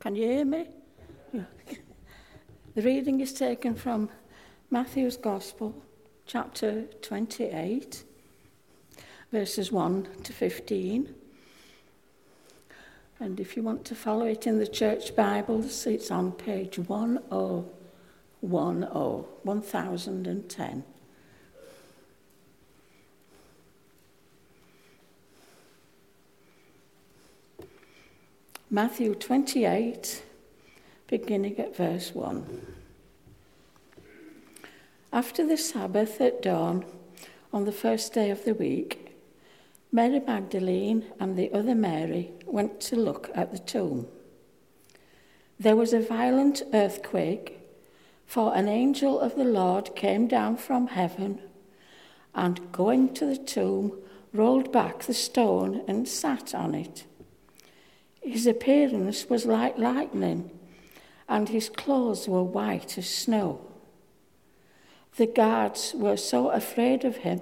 Can you hear me? The reading is taken from Matthew's Gospel, chapter 28, verses 1 to 15. And if you want to follow it in the church Bibles, it's on page 1010, 1010. Matthew 28, beginning at verse 1. After the Sabbath at dawn, on the first day of the week, Mary Magdalene and the other Mary went to look at the tomb. There was a violent earthquake, for an angel of the Lord came down from heaven and, going to the tomb, rolled back the stone and sat on it. His appearance was like lightning, and his clothes were white as snow. The guards were so afraid of him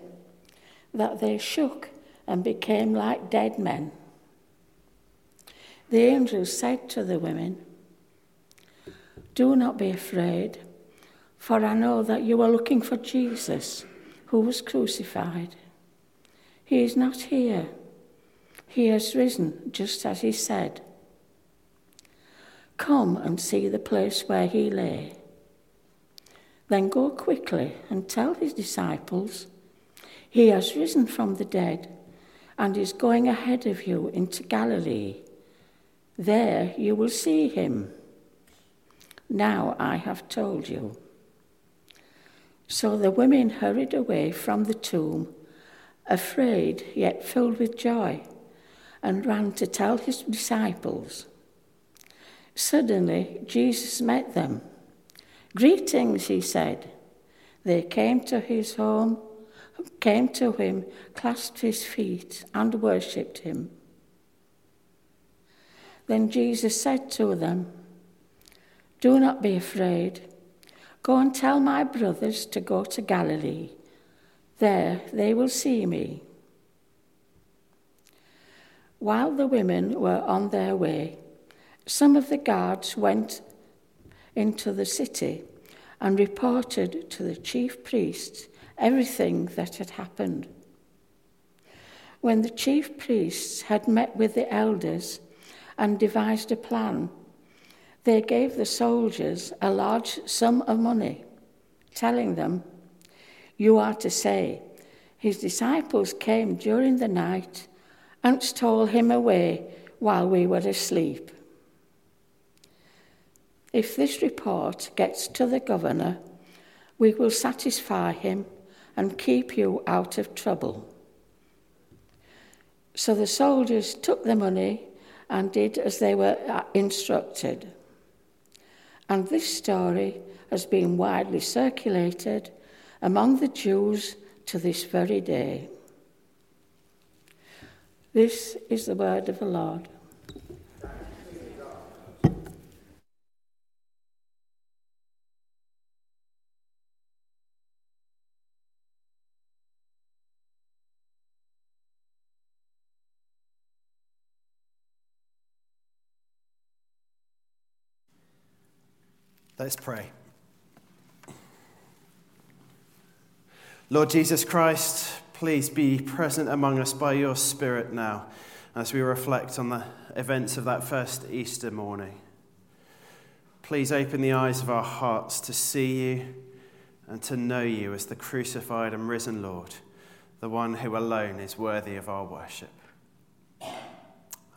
that they shook and became like dead men. The angel said to the women, Do not be afraid, for I know that you are looking for Jesus, who was crucified. He is not here he has risen, just as he said. Come and see the place where he lay. Then go quickly and tell his disciples, He has risen from the dead and is going ahead of you into Galilee. There you will see him. Now I have told you. So the women hurried away from the tomb, afraid yet filled with joy and ran to tell his disciples. Suddenly, Jesus met them. Greetings, he said. They came to his home, came to him, clasped his feet, and worshipped him. Then Jesus said to them, Do not be afraid. Go and tell my brothers to go to Galilee. There they will see me. While the women were on their way, some of the guards went into the city and reported to the chief priests everything that had happened. When the chief priests had met with the elders and devised a plan, they gave the soldiers a large sum of money, telling them, You are to say, His disciples came during the night and stole him away while we were asleep. If this report gets to the governor, we will satisfy him and keep you out of trouble. So the soldiers took the money and did as they were uh, instructed. And this story has been widely circulated among the Jews to this very day. This is the word of the Lord. Let's pray. Lord Jesus Christ, please be present among us by your Spirit now as we reflect on the events of that first Easter morning. Please open the eyes of our hearts to see you and to know you as the crucified and risen Lord, the one who alone is worthy of our worship.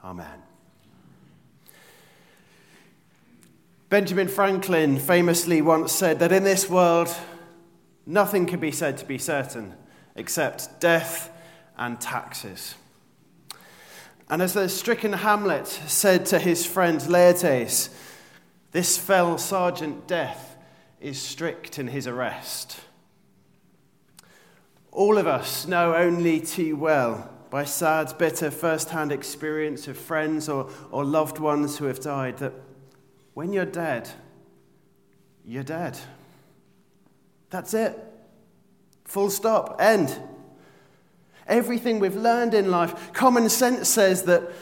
Amen. Benjamin Franklin famously once said that in this world, nothing can be said to be certain except death and taxes. And as the stricken Hamlet said to his friend Laertes, this fell sergeant death is strict in his arrest. All of us know only too well, by sad, bitter first hand experience of friends or, or loved ones who have died, that when you're dead, you're dead. That's it. Full stop. End. Everything we've learned in life, common sense says that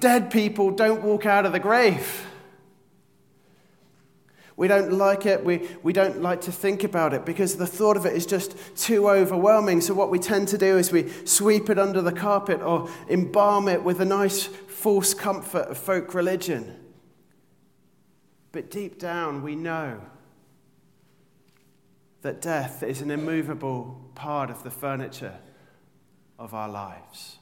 dead people don't walk out of the grave. We don't like it. We, we don't like to think about it because the thought of it is just too overwhelming. So, what we tend to do is we sweep it under the carpet or embalm it with a nice false comfort of folk religion. But deep down, we know that death is an immovable part of the furniture of our lives.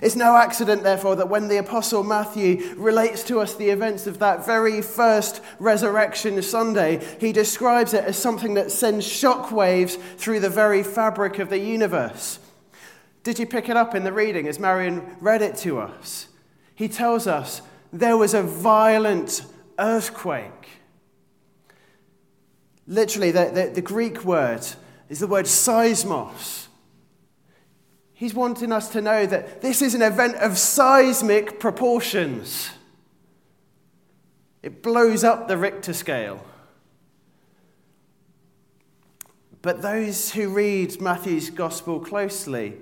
It's no accident, therefore, that when the Apostle Matthew relates to us the events of that very first resurrection Sunday, he describes it as something that sends shockwaves through the very fabric of the universe. Did you pick it up in the reading as Marion read it to us? He tells us there was a violent earthquake. Literally, the, the, the Greek word is the word seismos He's wanting us to know that this is an event of seismic proportions. It blows up the Richter scale. But those who read Matthew's gospel closely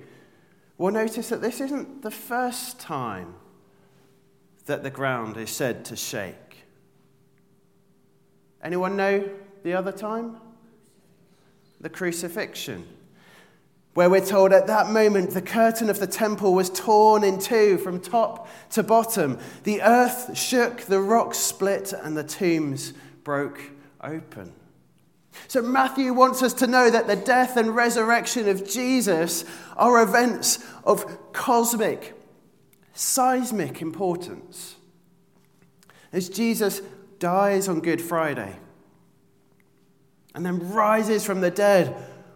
will notice that this isn't the first time that the ground is said to shake. Anyone know the other time? The crucifixion where we're told at that moment the curtain of the temple was torn in two from top to bottom. The earth shook, the rocks split, and the tombs broke open. So, Matthew wants us to know that the death and resurrection of Jesus are events of cosmic, seismic importance. As Jesus dies on Good Friday and then rises from the dead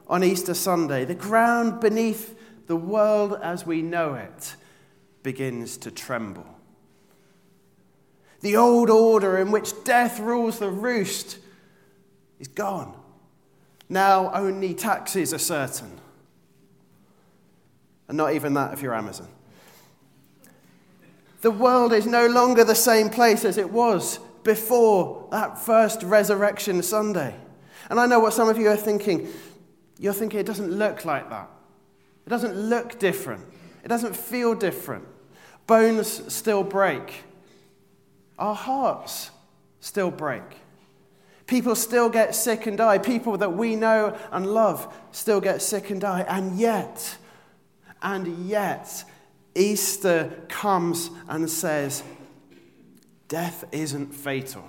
on Easter Sunday, the ground beneath the world as we know it begins to tremble. The old order in which death rules the roost is gone. Now only taxes are certain. And not even that if you're Amazon. The world is no longer the same place as it was before that first resurrection Sunday. And I know what some of you are thinking you're thinking it doesn't look like that. It doesn't look different. It doesn't feel different. Bones still break. Our hearts still break. People still get sick and die. People that we know and love still get sick and die. And yet, and yet, Easter comes and says, death isn't fatal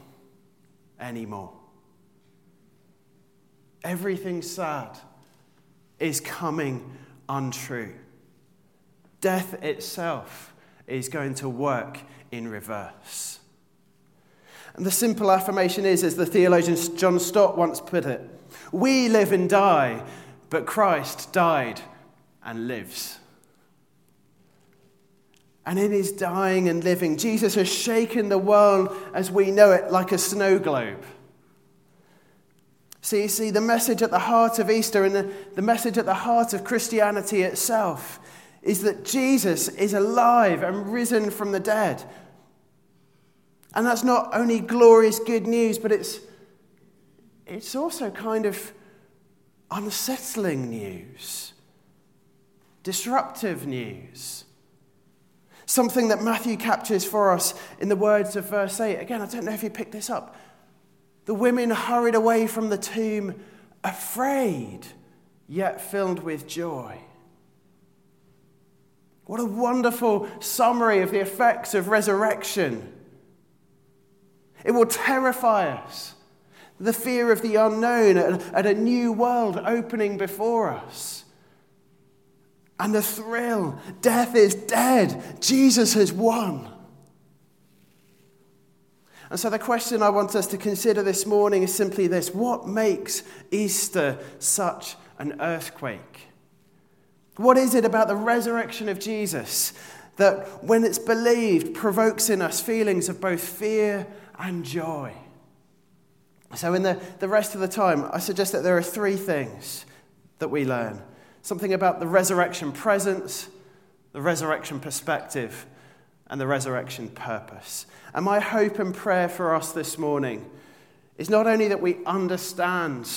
anymore. Everything's sad is coming untrue. Death itself is going to work in reverse. And the simple affirmation is, as the theologian John Stott once put it, we live and die, but Christ died and lives. And in his dying and living, Jesus has shaken the world as we know it like a snow globe. You see, the message at the heart of Easter and the, the message at the heart of Christianity itself is that Jesus is alive and risen from the dead. And that's not only glorious good news, but it's, it's also kind of unsettling news, disruptive news. Something that Matthew captures for us in the words of verse 8. Again, I don't know if you picked this up. The women hurried away from the tomb, afraid, yet filled with joy. What a wonderful summary of the effects of resurrection. It will terrify us. The fear of the unknown at a new world opening before us. And the thrill death is dead, Jesus has won. And so, the question I want us to consider this morning is simply this What makes Easter such an earthquake? What is it about the resurrection of Jesus that, when it's believed, provokes in us feelings of both fear and joy? So, in the, the rest of the time, I suggest that there are three things that we learn something about the resurrection presence, the resurrection perspective, and the resurrection purpose. And my hope and prayer for us this morning is not only that we understand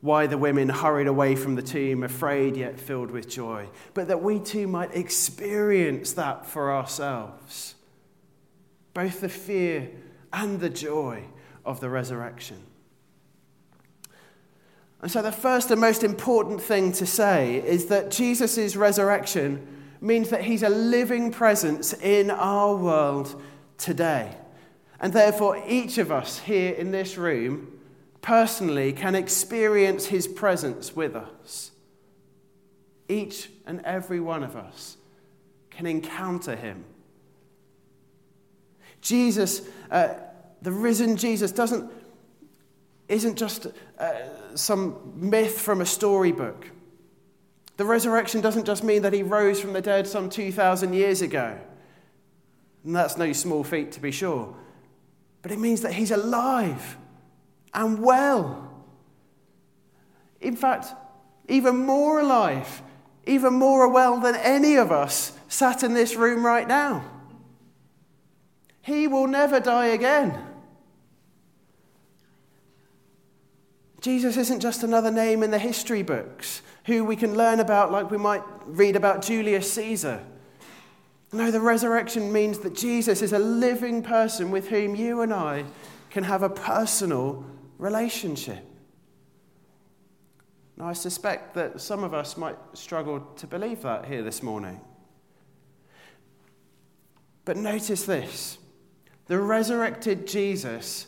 why the women hurried away from the tomb, afraid yet filled with joy, but that we too might experience that for ourselves. Both the fear and the joy of the resurrection. And so, the first and most important thing to say is that Jesus' resurrection means that he's a living presence in our world today. And therefore, each of us here in this room personally can experience his presence with us. Each and every one of us can encounter him. Jesus, uh, the risen Jesus, doesn't, isn't just uh, some myth from a storybook. The resurrection doesn't just mean that he rose from the dead some 2,000 years ago. And that's no small feat, to be sure. But it means that he's alive and well. In fact, even more alive, even more well than any of us sat in this room right now. He will never die again. Jesus isn't just another name in the history books who we can learn about like we might read about Julius Caesar. No, the resurrection means that Jesus is a living person with whom you and I can have a personal relationship. Now, I suspect that some of us might struggle to believe that here this morning. But notice this the resurrected Jesus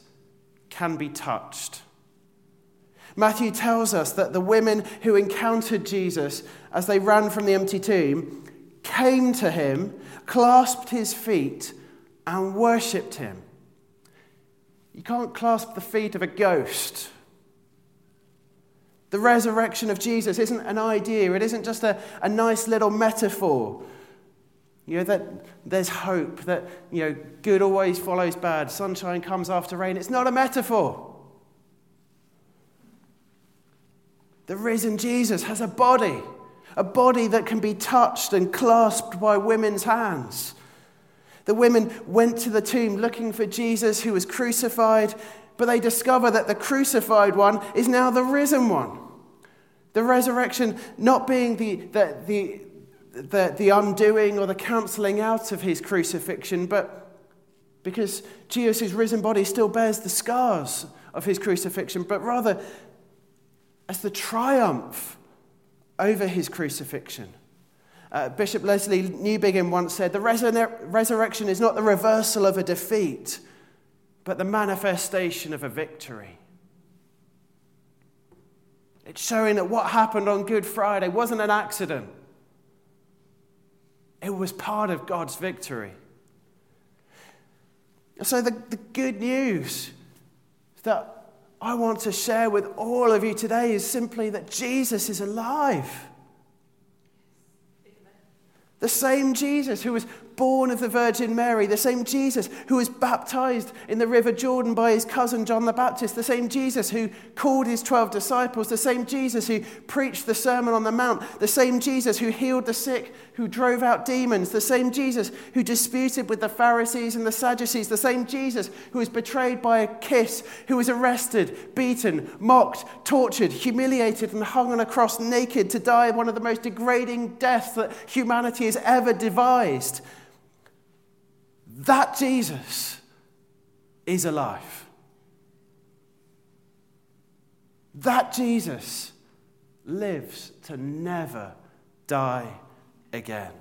can be touched. Matthew tells us that the women who encountered Jesus as they ran from the empty tomb came to him, clasped his feet, and worshipped him. You can't clasp the feet of a ghost. The resurrection of Jesus isn't an idea, it isn't just a, a nice little metaphor. You know, that there's hope, that, you know, good always follows bad, sunshine comes after rain. It's not a metaphor. The risen Jesus has a body, a body that can be touched and clasped by women's hands. The women went to the tomb looking for Jesus who was crucified, but they discover that the crucified one is now the risen one. The resurrection not being the, the, the, the, the undoing or the cancelling out of his crucifixion, but because Jesus' risen body still bears the scars of his crucifixion, but rather as the triumph over his crucifixion. Uh, Bishop Lesslie Newbigin once said, The resur- resurrection is not the reversal of a defeat, but the manifestation of a victory. It's showing that what happened on Good Friday wasn't an accident, it was part of God's victory. So, the, the good news that I want to share with all of you today is simply that Jesus is alive. The same Jesus who was born of the Virgin Mary, the same Jesus who was baptized in the River Jordan by his cousin John the Baptist, the same Jesus who called his 12 disciples, the same Jesus who preached the Sermon on the Mount, the same Jesus who healed the sick, who drove out demons, the same Jesus who disputed with the Pharisees and the Sadducees, the same Jesus who was betrayed by a kiss, who was arrested, beaten, mocked, tortured, humiliated, and hung on a cross naked to die one of the most degrading deaths that humanity has ever devised. That Jesus is alive. That Jesus lives to never die again.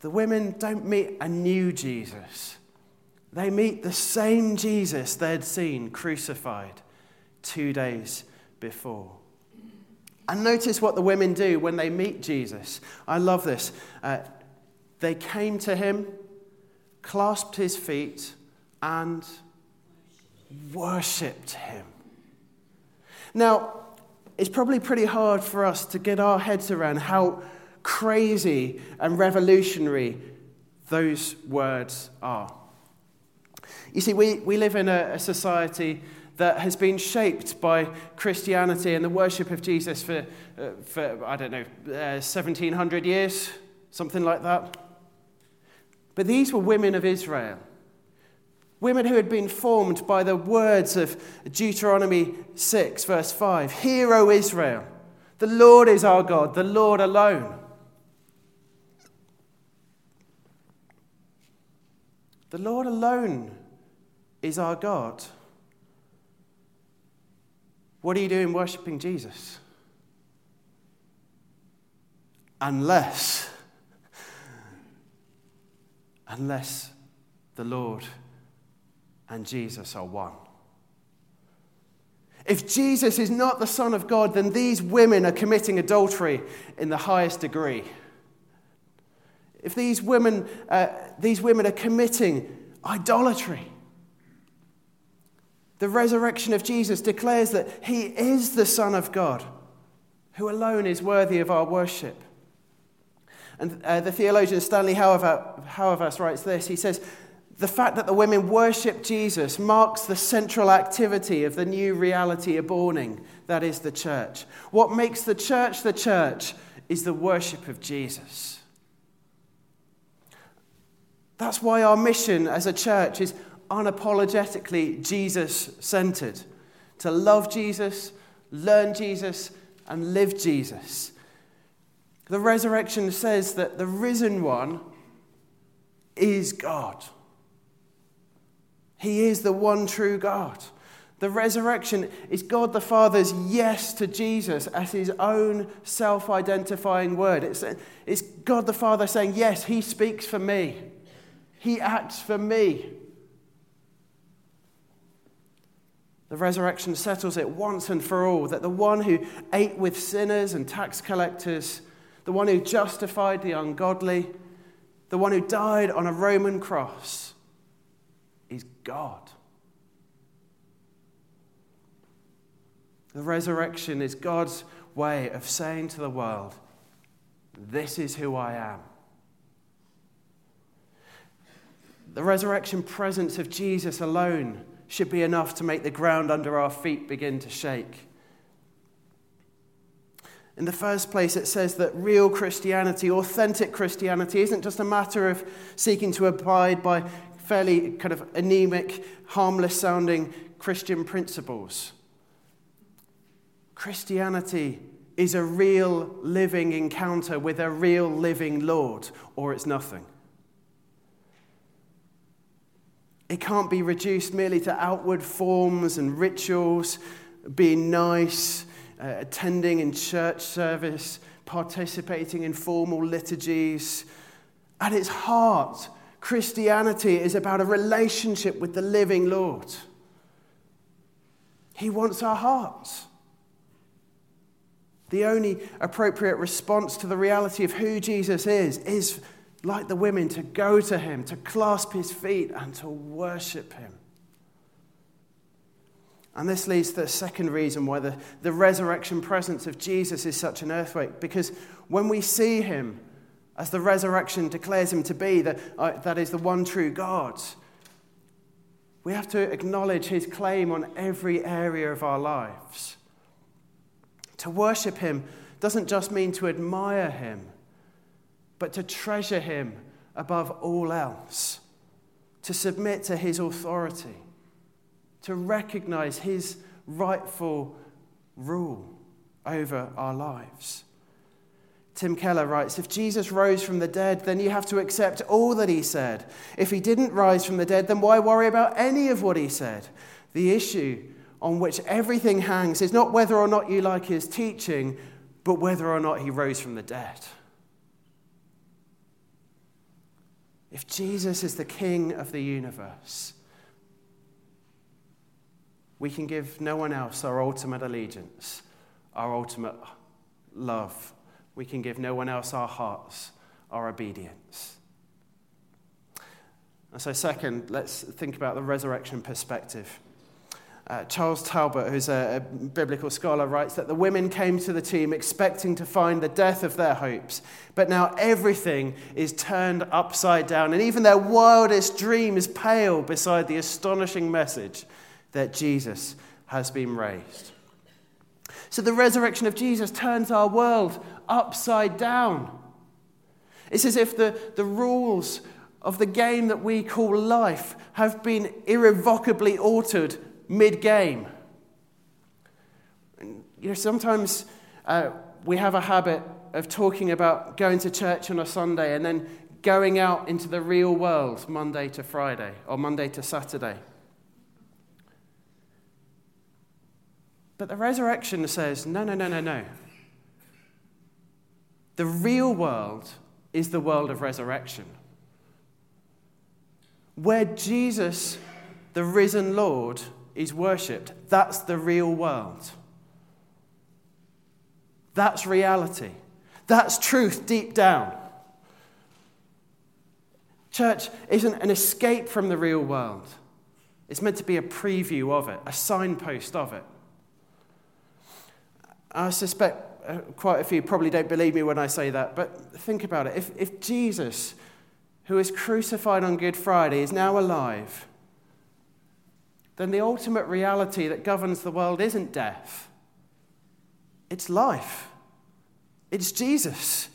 The women don't meet a new Jesus. They meet the same Jesus they'd seen crucified two days before. And notice what the women do when they meet Jesus. I love this. Uh, they came to him, clasped his feet, and worshipped him. Now, it's probably pretty hard for us to get our heads around how crazy and revolutionary those words are. You see, we, we live in a, a society that has been shaped by Christianity and the worship of Jesus for, uh, for I don't know, uh, 1700 years, something like that. But these were women of Israel. Women who had been formed by the words of Deuteronomy 6, verse 5 Hear, O Israel, the Lord is our God, the Lord alone. The Lord alone is our God. What are you doing worshipping Jesus? Unless, unless the Lord and Jesus are one. If Jesus is not the Son of God, then these women are committing adultery in the highest degree. If these women, uh, these women are committing idolatry, the resurrection of Jesus declares that he is the Son of God, who alone is worthy of our worship. And uh, the theologian Stanley Hauerwas writes this. He says, the fact that the women worship Jesus marks the central activity of the new reality aborning, that is the church. What makes the church the church is the worship of Jesus. That's why our mission as a church is unapologetically Jesus centered to love Jesus, learn Jesus, and live Jesus. The resurrection says that the risen one is God. He is the one true God. The resurrection is God the Father's yes to Jesus as his own self identifying word. It's, it's God the Father saying, Yes, he speaks for me, he acts for me. The resurrection settles it once and for all that the one who ate with sinners and tax collectors, the one who justified the ungodly, the one who died on a Roman cross, is God. The resurrection is God's way of saying to the world, This is who I am. The resurrection presence of Jesus alone should be enough to make the ground under our feet begin to shake. In the first place, it says that real Christianity, authentic Christianity, isn't just a matter of seeking to abide by fairly kind of anemic, harmless sounding Christian principles. Christianity is a real living encounter with a real living Lord, or it's nothing. It can't be reduced merely to outward forms and rituals, being nice, uh, attending in church service, participating in formal liturgies. At its heart, Christianity is about a relationship with the living Lord. He wants our hearts. The only appropriate response to the reality of who Jesus is is, like the women, to go to him, to clasp his feet, and to worship him. And this leads to the second reason why the, the resurrection presence of Jesus is such an earthquake. Because when we see him, as the resurrection declares him to be, that, uh, that is the one true God. We have to acknowledge his claim on every area of our lives. To worship him doesn't just mean to admire him, but to treasure him above all else, to submit to his authority, to recognize his rightful rule over our lives. Tim Keller writes If Jesus rose from the dead, then you have to accept all that he said. If he didn't rise from the dead, then why worry about any of what he said? The issue on which everything hangs is not whether or not you like his teaching, but whether or not he rose from the dead. If Jesus is the king of the universe, we can give no one else our ultimate allegiance, our ultimate love, we can give no one else our hearts, our obedience. And so, second, let's think about the resurrection perspective. Uh, Charles Talbert, who's a, a, biblical scholar, writes that the women came to the tomb expecting to find the death of their hopes, but now everything is turned upside down, and even their wildest dreams pale beside the astonishing message that Jesus has been raised. So the resurrection of Jesus turns our world upside down. It's as if the, the rules of the game that we call life have been irrevocably altered mid game. You know, sometimes uh, we have a habit of talking about going to church on a Sunday and then going out into the real world Monday to Friday or Monday to Saturday. But the resurrection says no, no, no, no, no. The real world is the world of resurrection. Where Jesus, the risen Lord, is worshipped, that's the real world. That's reality. That's truth deep down. Church isn't an escape from the real world, it's meant to be a preview of it, a signpost of it. I suspect uh, quite a few probably don't believe me when I say that, but think about it. If, if Jesus, who is crucified on Good Friday, is now alive, then the ultimate reality that governs the world isn't death, it's life. It's Jesus.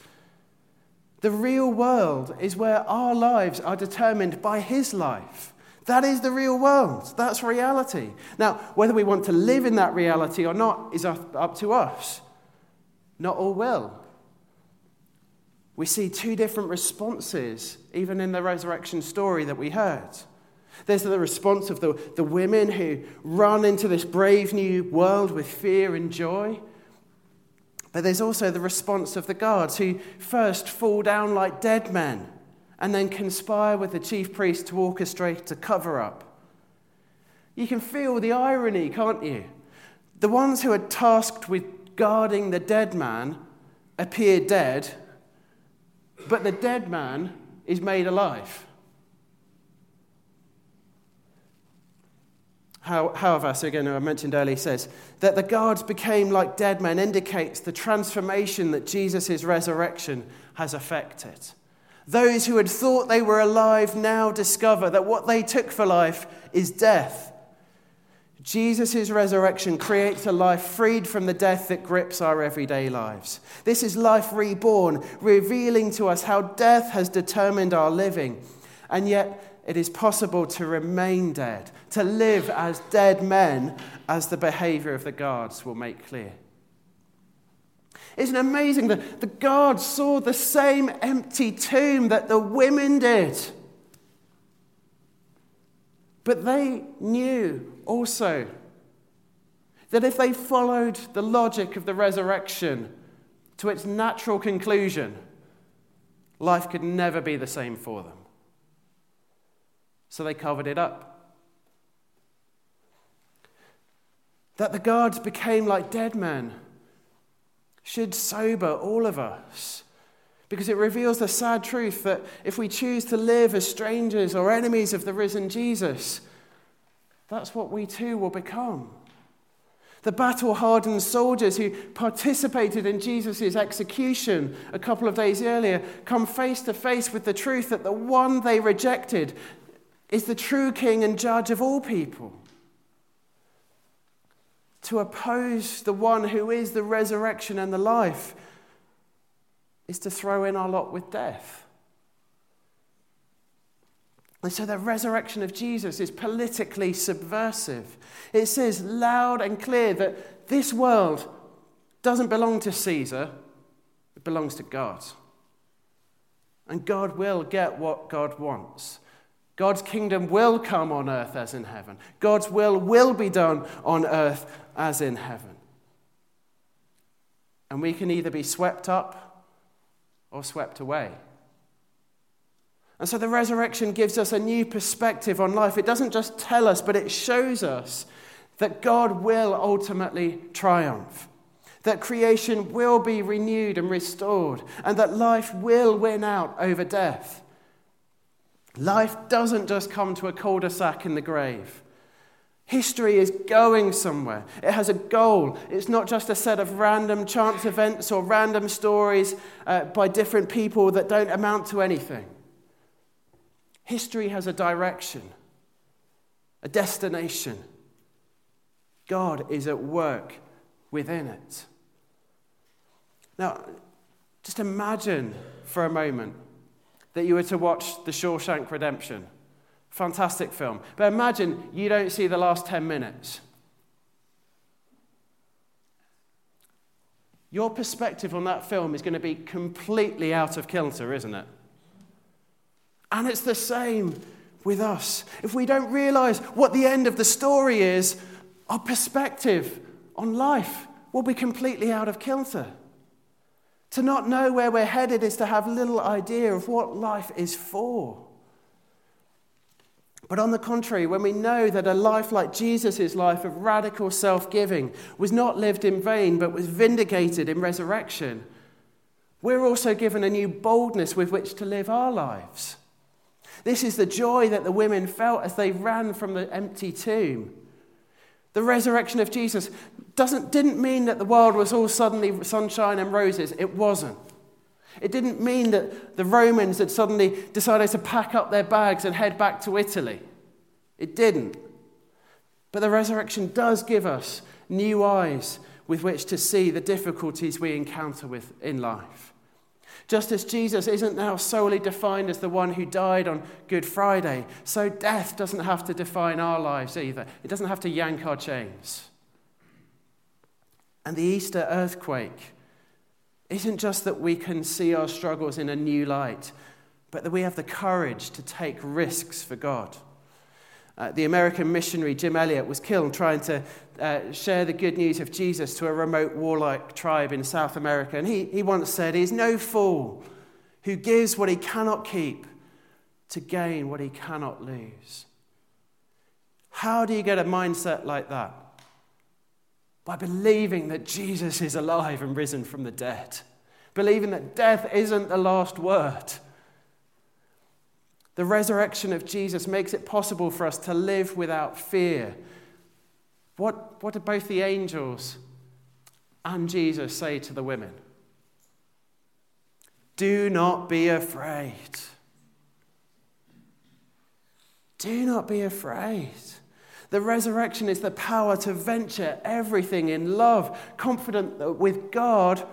The real world is where our lives are determined by his life. That is the real world. That's reality. Now, whether we want to live in that reality or not is up to us. Not all will. We see two different responses, even in the resurrection story that we heard. There's the response of the, the women who run into this brave new world with fear and joy. But there's also the response of the guards who first fall down like dead men and then conspire with the chief priest to orchestrate a cover up. You can feel the irony, can't you? The ones who are tasked with guarding the dead man appear dead, but the dead man is made alive. Hauerwas, again, I mentioned earlier, says that the guards became like dead men indicates the transformation that Jesus' resurrection has affected. Those who had thought they were alive now discover that what they took for life is death. Jesus' resurrection creates a life freed from the death that grips our everyday lives. This is life reborn, revealing to us how death has determined our living. And yet, it is possible to remain dead, to live as dead men, as the behavior of the guards will make clear. Isn't it amazing that the guards saw the same empty tomb that the women did? But they knew also that if they followed the logic of the resurrection to its natural conclusion, life could never be the same for them so they covered it up. That the guards became like dead men should sober all of us because it reveals the sad truth that if we choose to live as strangers or enemies of the risen Jesus, that's what we too will become. The battle hardened soldiers who participated in Jesus' execution a couple of days earlier come face to face with the truth that the one they rejected is the true king and judge of all people. To oppose the one who is the resurrection and the life is to throw in our lot with death. And so the resurrection of Jesus is politically subversive. It says loud and clear that this world doesn't belong to Caesar, it belongs to God. And God will get what God wants. God's kingdom will come on earth as in heaven. God's will will be done on earth as in heaven. And we can either be swept up or swept away. And so the resurrection gives us a new perspective on life. It doesn't just tell us, but it shows us that God will ultimately triumph, that creation will be renewed and restored, and that life will win out over death. Life doesn't just come to a cul de sac in the grave. History is going somewhere. It has a goal. It's not just a set of random chance events or random stories uh, by different people that don't amount to anything. History has a direction, a destination. God is at work within it. Now, just imagine for a moment that you were to watch The Shawshank Redemption. Fantastic film. But imagine you don't see the last 10 minutes. Your perspective on that film is going to be completely out of kilter, isn't it? And it's the same with us. If we don't realize what the end of the story is, our perspective on life will be completely out of kilter. To not know where we're headed is to have little idea of what life is for. But on the contrary, when we know that a life like Jesus' life of radical self giving was not lived in vain, but was vindicated in resurrection, we're also given a new boldness with which to live our lives. This is the joy that the women felt as they ran from the empty tomb. The resurrection of Jesus doesn't, didn't mean that the world was all suddenly sunshine and roses. It wasn't. It didn't mean that the Romans had suddenly decided to pack up their bags and head back to Italy. It didn't. But the resurrection does give us new eyes with which to see the difficulties we encounter with in life. Just as Jesus isn't now solely defined as the one who died on Good Friday, so death doesn't have to define our lives either. It doesn't have to yank our chains. And the Easter earthquake isn't just that we can see our struggles in a new light, but that we have the courage to take risks for God. Uh, the American missionary Jim Elliot was killed trying to uh, share the good news of Jesus to a remote warlike tribe in South America. And he, he once said, He's no fool who gives what he cannot keep to gain what he cannot lose. How do you get a mindset like that? By believing that Jesus is alive and risen from the dead, believing that death isn't the last word the resurrection of Jesus makes it possible for us to live without fear. What, what did both the angels and Jesus say to the women? Do not be afraid. Do not be afraid. The resurrection is the power to venture everything in love, confident that with God,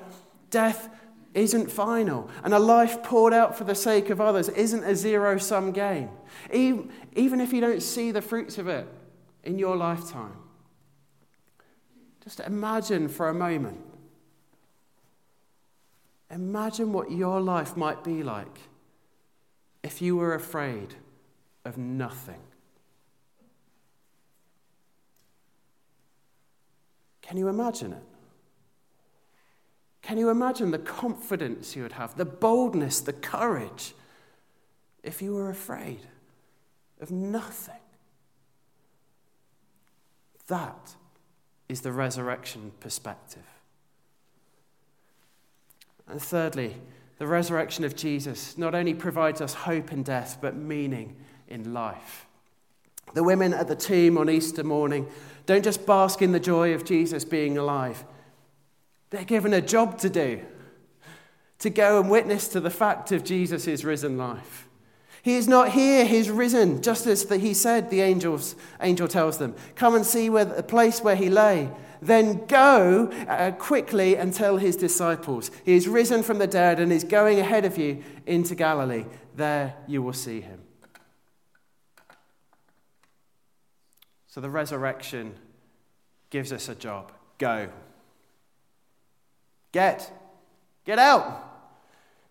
death isn't final. And a life poured out for the sake of others isn't a zero sum game, even, even if you don't see the fruits of it in your lifetime. Just imagine for a moment. Imagine what your life might be like if you were afraid of nothing. Can you imagine it? Can you imagine the confidence you would have, the boldness, the courage, if you were afraid of nothing? That is the resurrection perspective. And thirdly, the resurrection of Jesus not only provides us hope in death, but meaning in life. The women at the tomb on Easter morning don't just bask in the joy of Jesus being alive they're given a job to do to go and witness to the fact of Jesus' risen life. He is not here, he's risen, just as the, he said, the angels, angel tells them. Come and see where, the place where he lay. Then go uh, quickly and tell his disciples. He is risen from the dead and is going ahead of you into Galilee. There you will see him. So the resurrection gives us a job. Go. Get. Get out.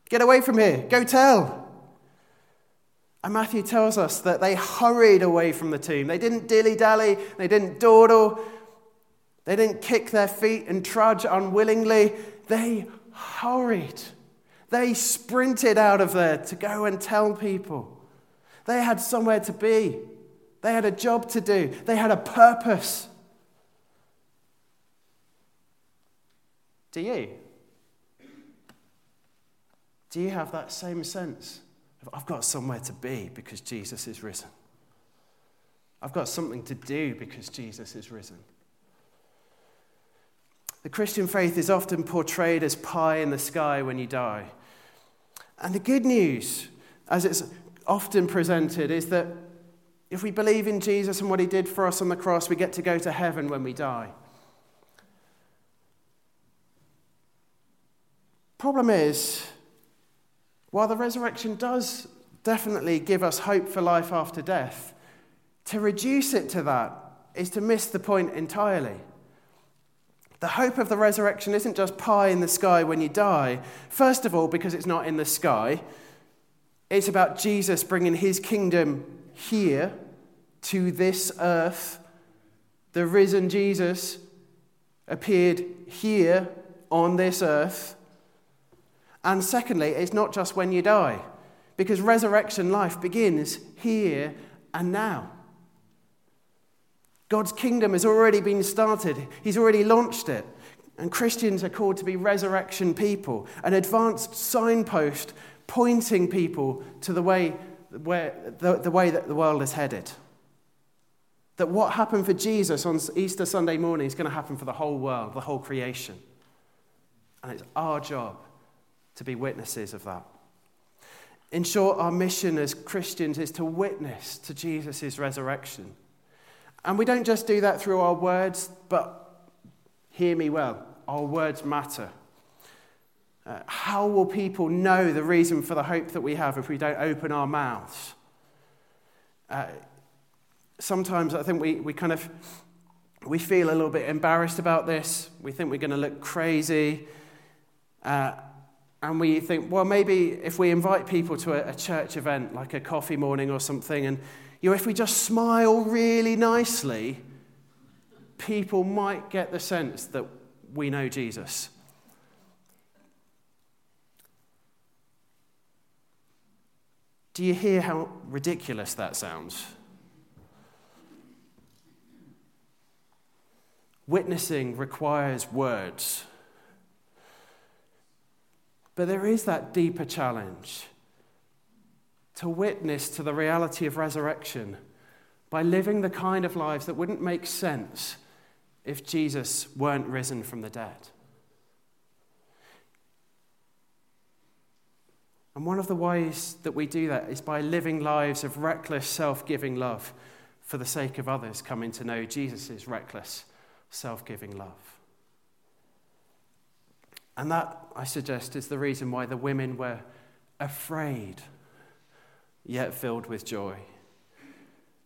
Get away from here. Go tell. And Matthew tells us that they hurried away from the tomb. They didn't dilly dally, they didn't dawdle, they didn't kick their feet and trudge unwillingly. They hurried. They sprinted out of there to go and tell people. They had somewhere to be, they had a job to do, they had a purpose. Do you? Do you have that same sense of, I've got somewhere to be because Jesus is risen? I've got something to do because Jesus is risen. The Christian faith is often portrayed as pie in the sky when you die. And the good news, as it's often presented, is that if we believe in Jesus and what he did for us on the cross, we get to go to heaven when we die. Problem is, while the resurrection does definitely give us hope for life after death, to reduce it to that is to miss the point entirely. The hope of the resurrection isn't just pie in the sky when you die. First of all, because it's not in the sky, it's about Jesus bringing his kingdom here to this earth. The risen Jesus appeared here on this earth. And secondly, it's not just when you die, because resurrection life begins here and now. God's kingdom has already been started, He's already launched it. And Christians are called to be resurrection people, an advanced signpost pointing people to the way, where, the, the way that the world is headed. That what happened for Jesus on Easter Sunday morning is going to happen for the whole world, the whole creation. And it's our job to be witnesses of that. In short, our mission as Christians is to witness to Jesus' resurrection. And we don't just do that through our words, but hear me well, our words matter. Uh, how will people know the reason for the hope that we have if we don't open our mouths? Uh, sometimes I think we, we kind of we feel a little bit embarrassed about this. We think we're going to look crazy. Uh, and we think, well, maybe if we invite people to a, a, church event, like a coffee morning or something, and you know, if we just smile really nicely, people might get the sense that we know Jesus. Do you hear how ridiculous that sounds? Witnessing requires words. But there is that deeper challenge to witness to the reality of resurrection by living the kind of lives that wouldn't make sense if Jesus weren't risen from the dead. And one of the ways that we do that is by living lives of reckless, self giving love for the sake of others coming to know Jesus' reckless, self giving love. And that, I suggest, is the reason why the women were afraid, yet filled with joy.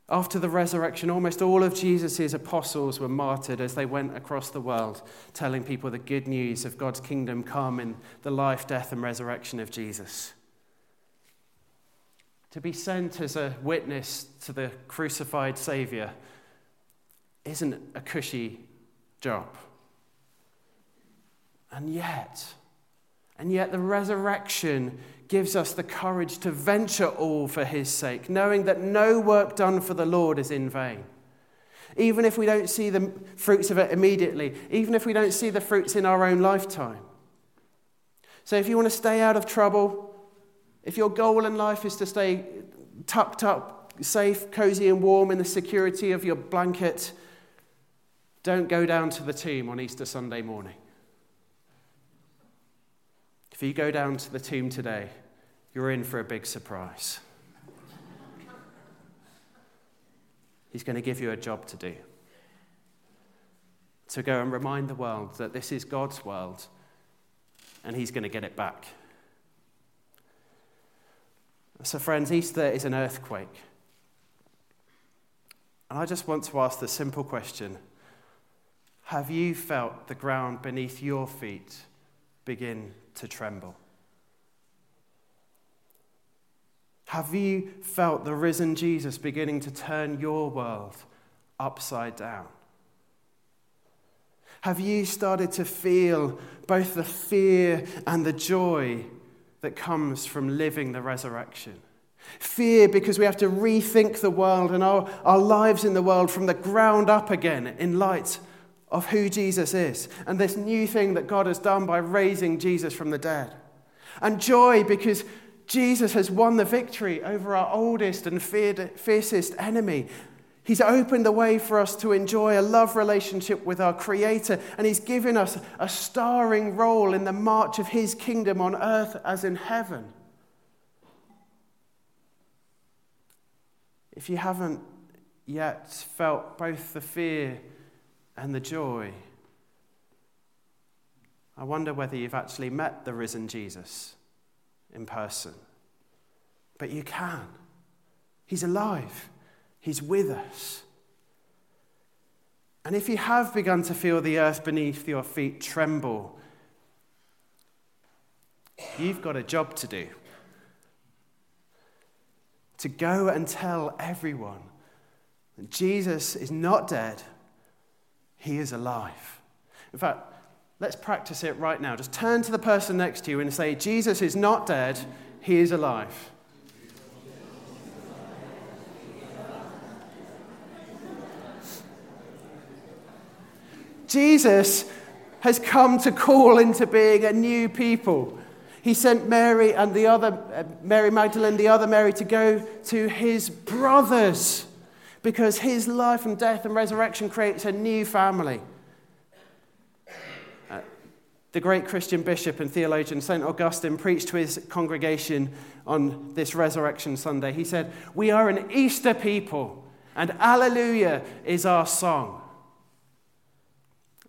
After the resurrection, almost all of Jesus' apostles were martyred as they went across the world, telling people the good news of God's kingdom come in the life, death, and resurrection of Jesus. To be sent as a witness to the crucified Saviour isn't a cushy job. And yet, and yet the resurrection gives us the courage to venture all for his sake, knowing that no work done for the Lord is in vain. Even if we don't see the fruits of it immediately, even if we don't see the fruits in our own lifetime. So if you want to stay out of trouble, if your goal in life is to stay tucked up, safe, cozy, and warm in the security of your blanket, don't go down to the tomb on Easter Sunday morning. If you go down to the tomb today, you're in for a big surprise. He's going to give you a job to do. To go and remind the world that this is God's world and He's going to get it back. So, friends, Easter is an earthquake. And I just want to ask the simple question Have you felt the ground beneath your feet begin to tremble? Have you felt the risen Jesus beginning to turn your world upside down? Have you started to feel both the fear and the joy that comes from living the resurrection. Fear because we have to rethink the world and our, our lives in the world from the ground up again in light of who Jesus is and this new thing that God has done by raising Jesus from the dead. And joy because Jesus has won the victory over our oldest and feared, fiercest enemy, He's opened the way for us to enjoy a love relationship with our Creator, and He's given us a starring role in the march of His kingdom on earth as in heaven. If you haven't yet felt both the fear and the joy, I wonder whether you've actually met the risen Jesus in person. But you can. He's alive, He's with us. And if you have begun to feel the earth beneath your feet tremble, you've got a job to do. To go and tell everyone that Jesus is not dead, he is alive. In fact, let's practice it right now. Just turn to the person next to you and say, Jesus is not dead, he is alive. Jesus has come to call into being a new people. He sent Mary and the other, uh, Mary Magdalene, the other Mary, to go to his brothers because his life and death and resurrection creates a new family. Uh, the great Christian bishop and theologian St. Augustine preached to his congregation on this Resurrection Sunday. He said, We are an Easter people, and Alleluia is our song.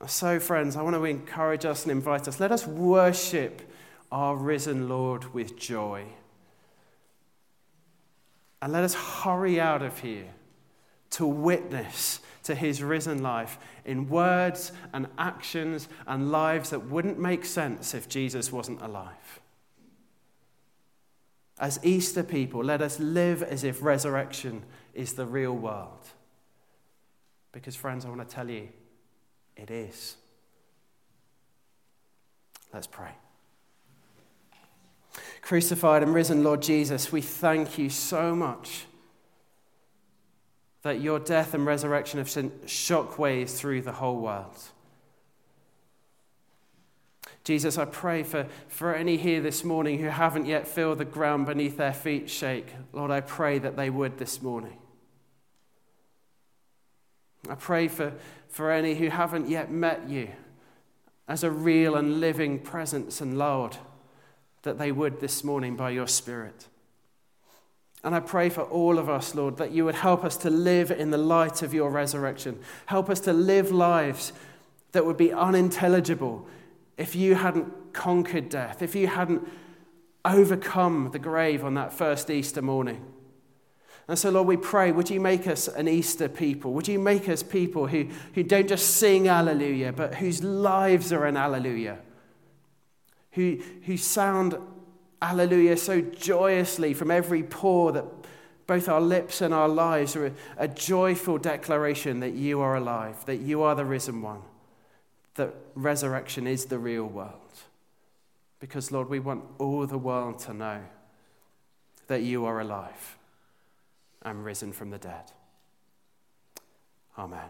So, friends, I want to encourage us and invite us. Let us worship our risen Lord with joy. And let us hurry out of here to witness to his risen life in words and actions and lives that wouldn't make sense if Jesus wasn't alive. As Easter people, let us live as if resurrection is the real world. Because, friends, I want to tell you, it is. Let's pray. Crucified and risen Lord Jesus, we thank you so much that your death and resurrection have sent shockwaves through the whole world. Jesus, I pray for, for any here this morning who haven't yet felt the ground beneath their feet shake. Lord, I pray that they would this morning. I pray for, for any who haven't yet met you as a real and living presence and Lord, that they would this morning by your Spirit. And I pray for all of us, Lord, that you would help us to live in the light of your resurrection. Help us to live lives that would be unintelligible if you hadn't conquered death, if you hadn't overcome the grave on that first Easter morning. And so, Lord, we pray, would you make us an Easter people? Would you make us people who, who don't just sing Alleluia, but whose lives are an Alleluia? Who, who sound Alleluia so joyously from every pore that both our lips and our lives are a, a joyful declaration that you are alive, that you are the risen one, that resurrection is the real world. Because, Lord, we want all the world to know that you are alive and risen from the dead. Amen.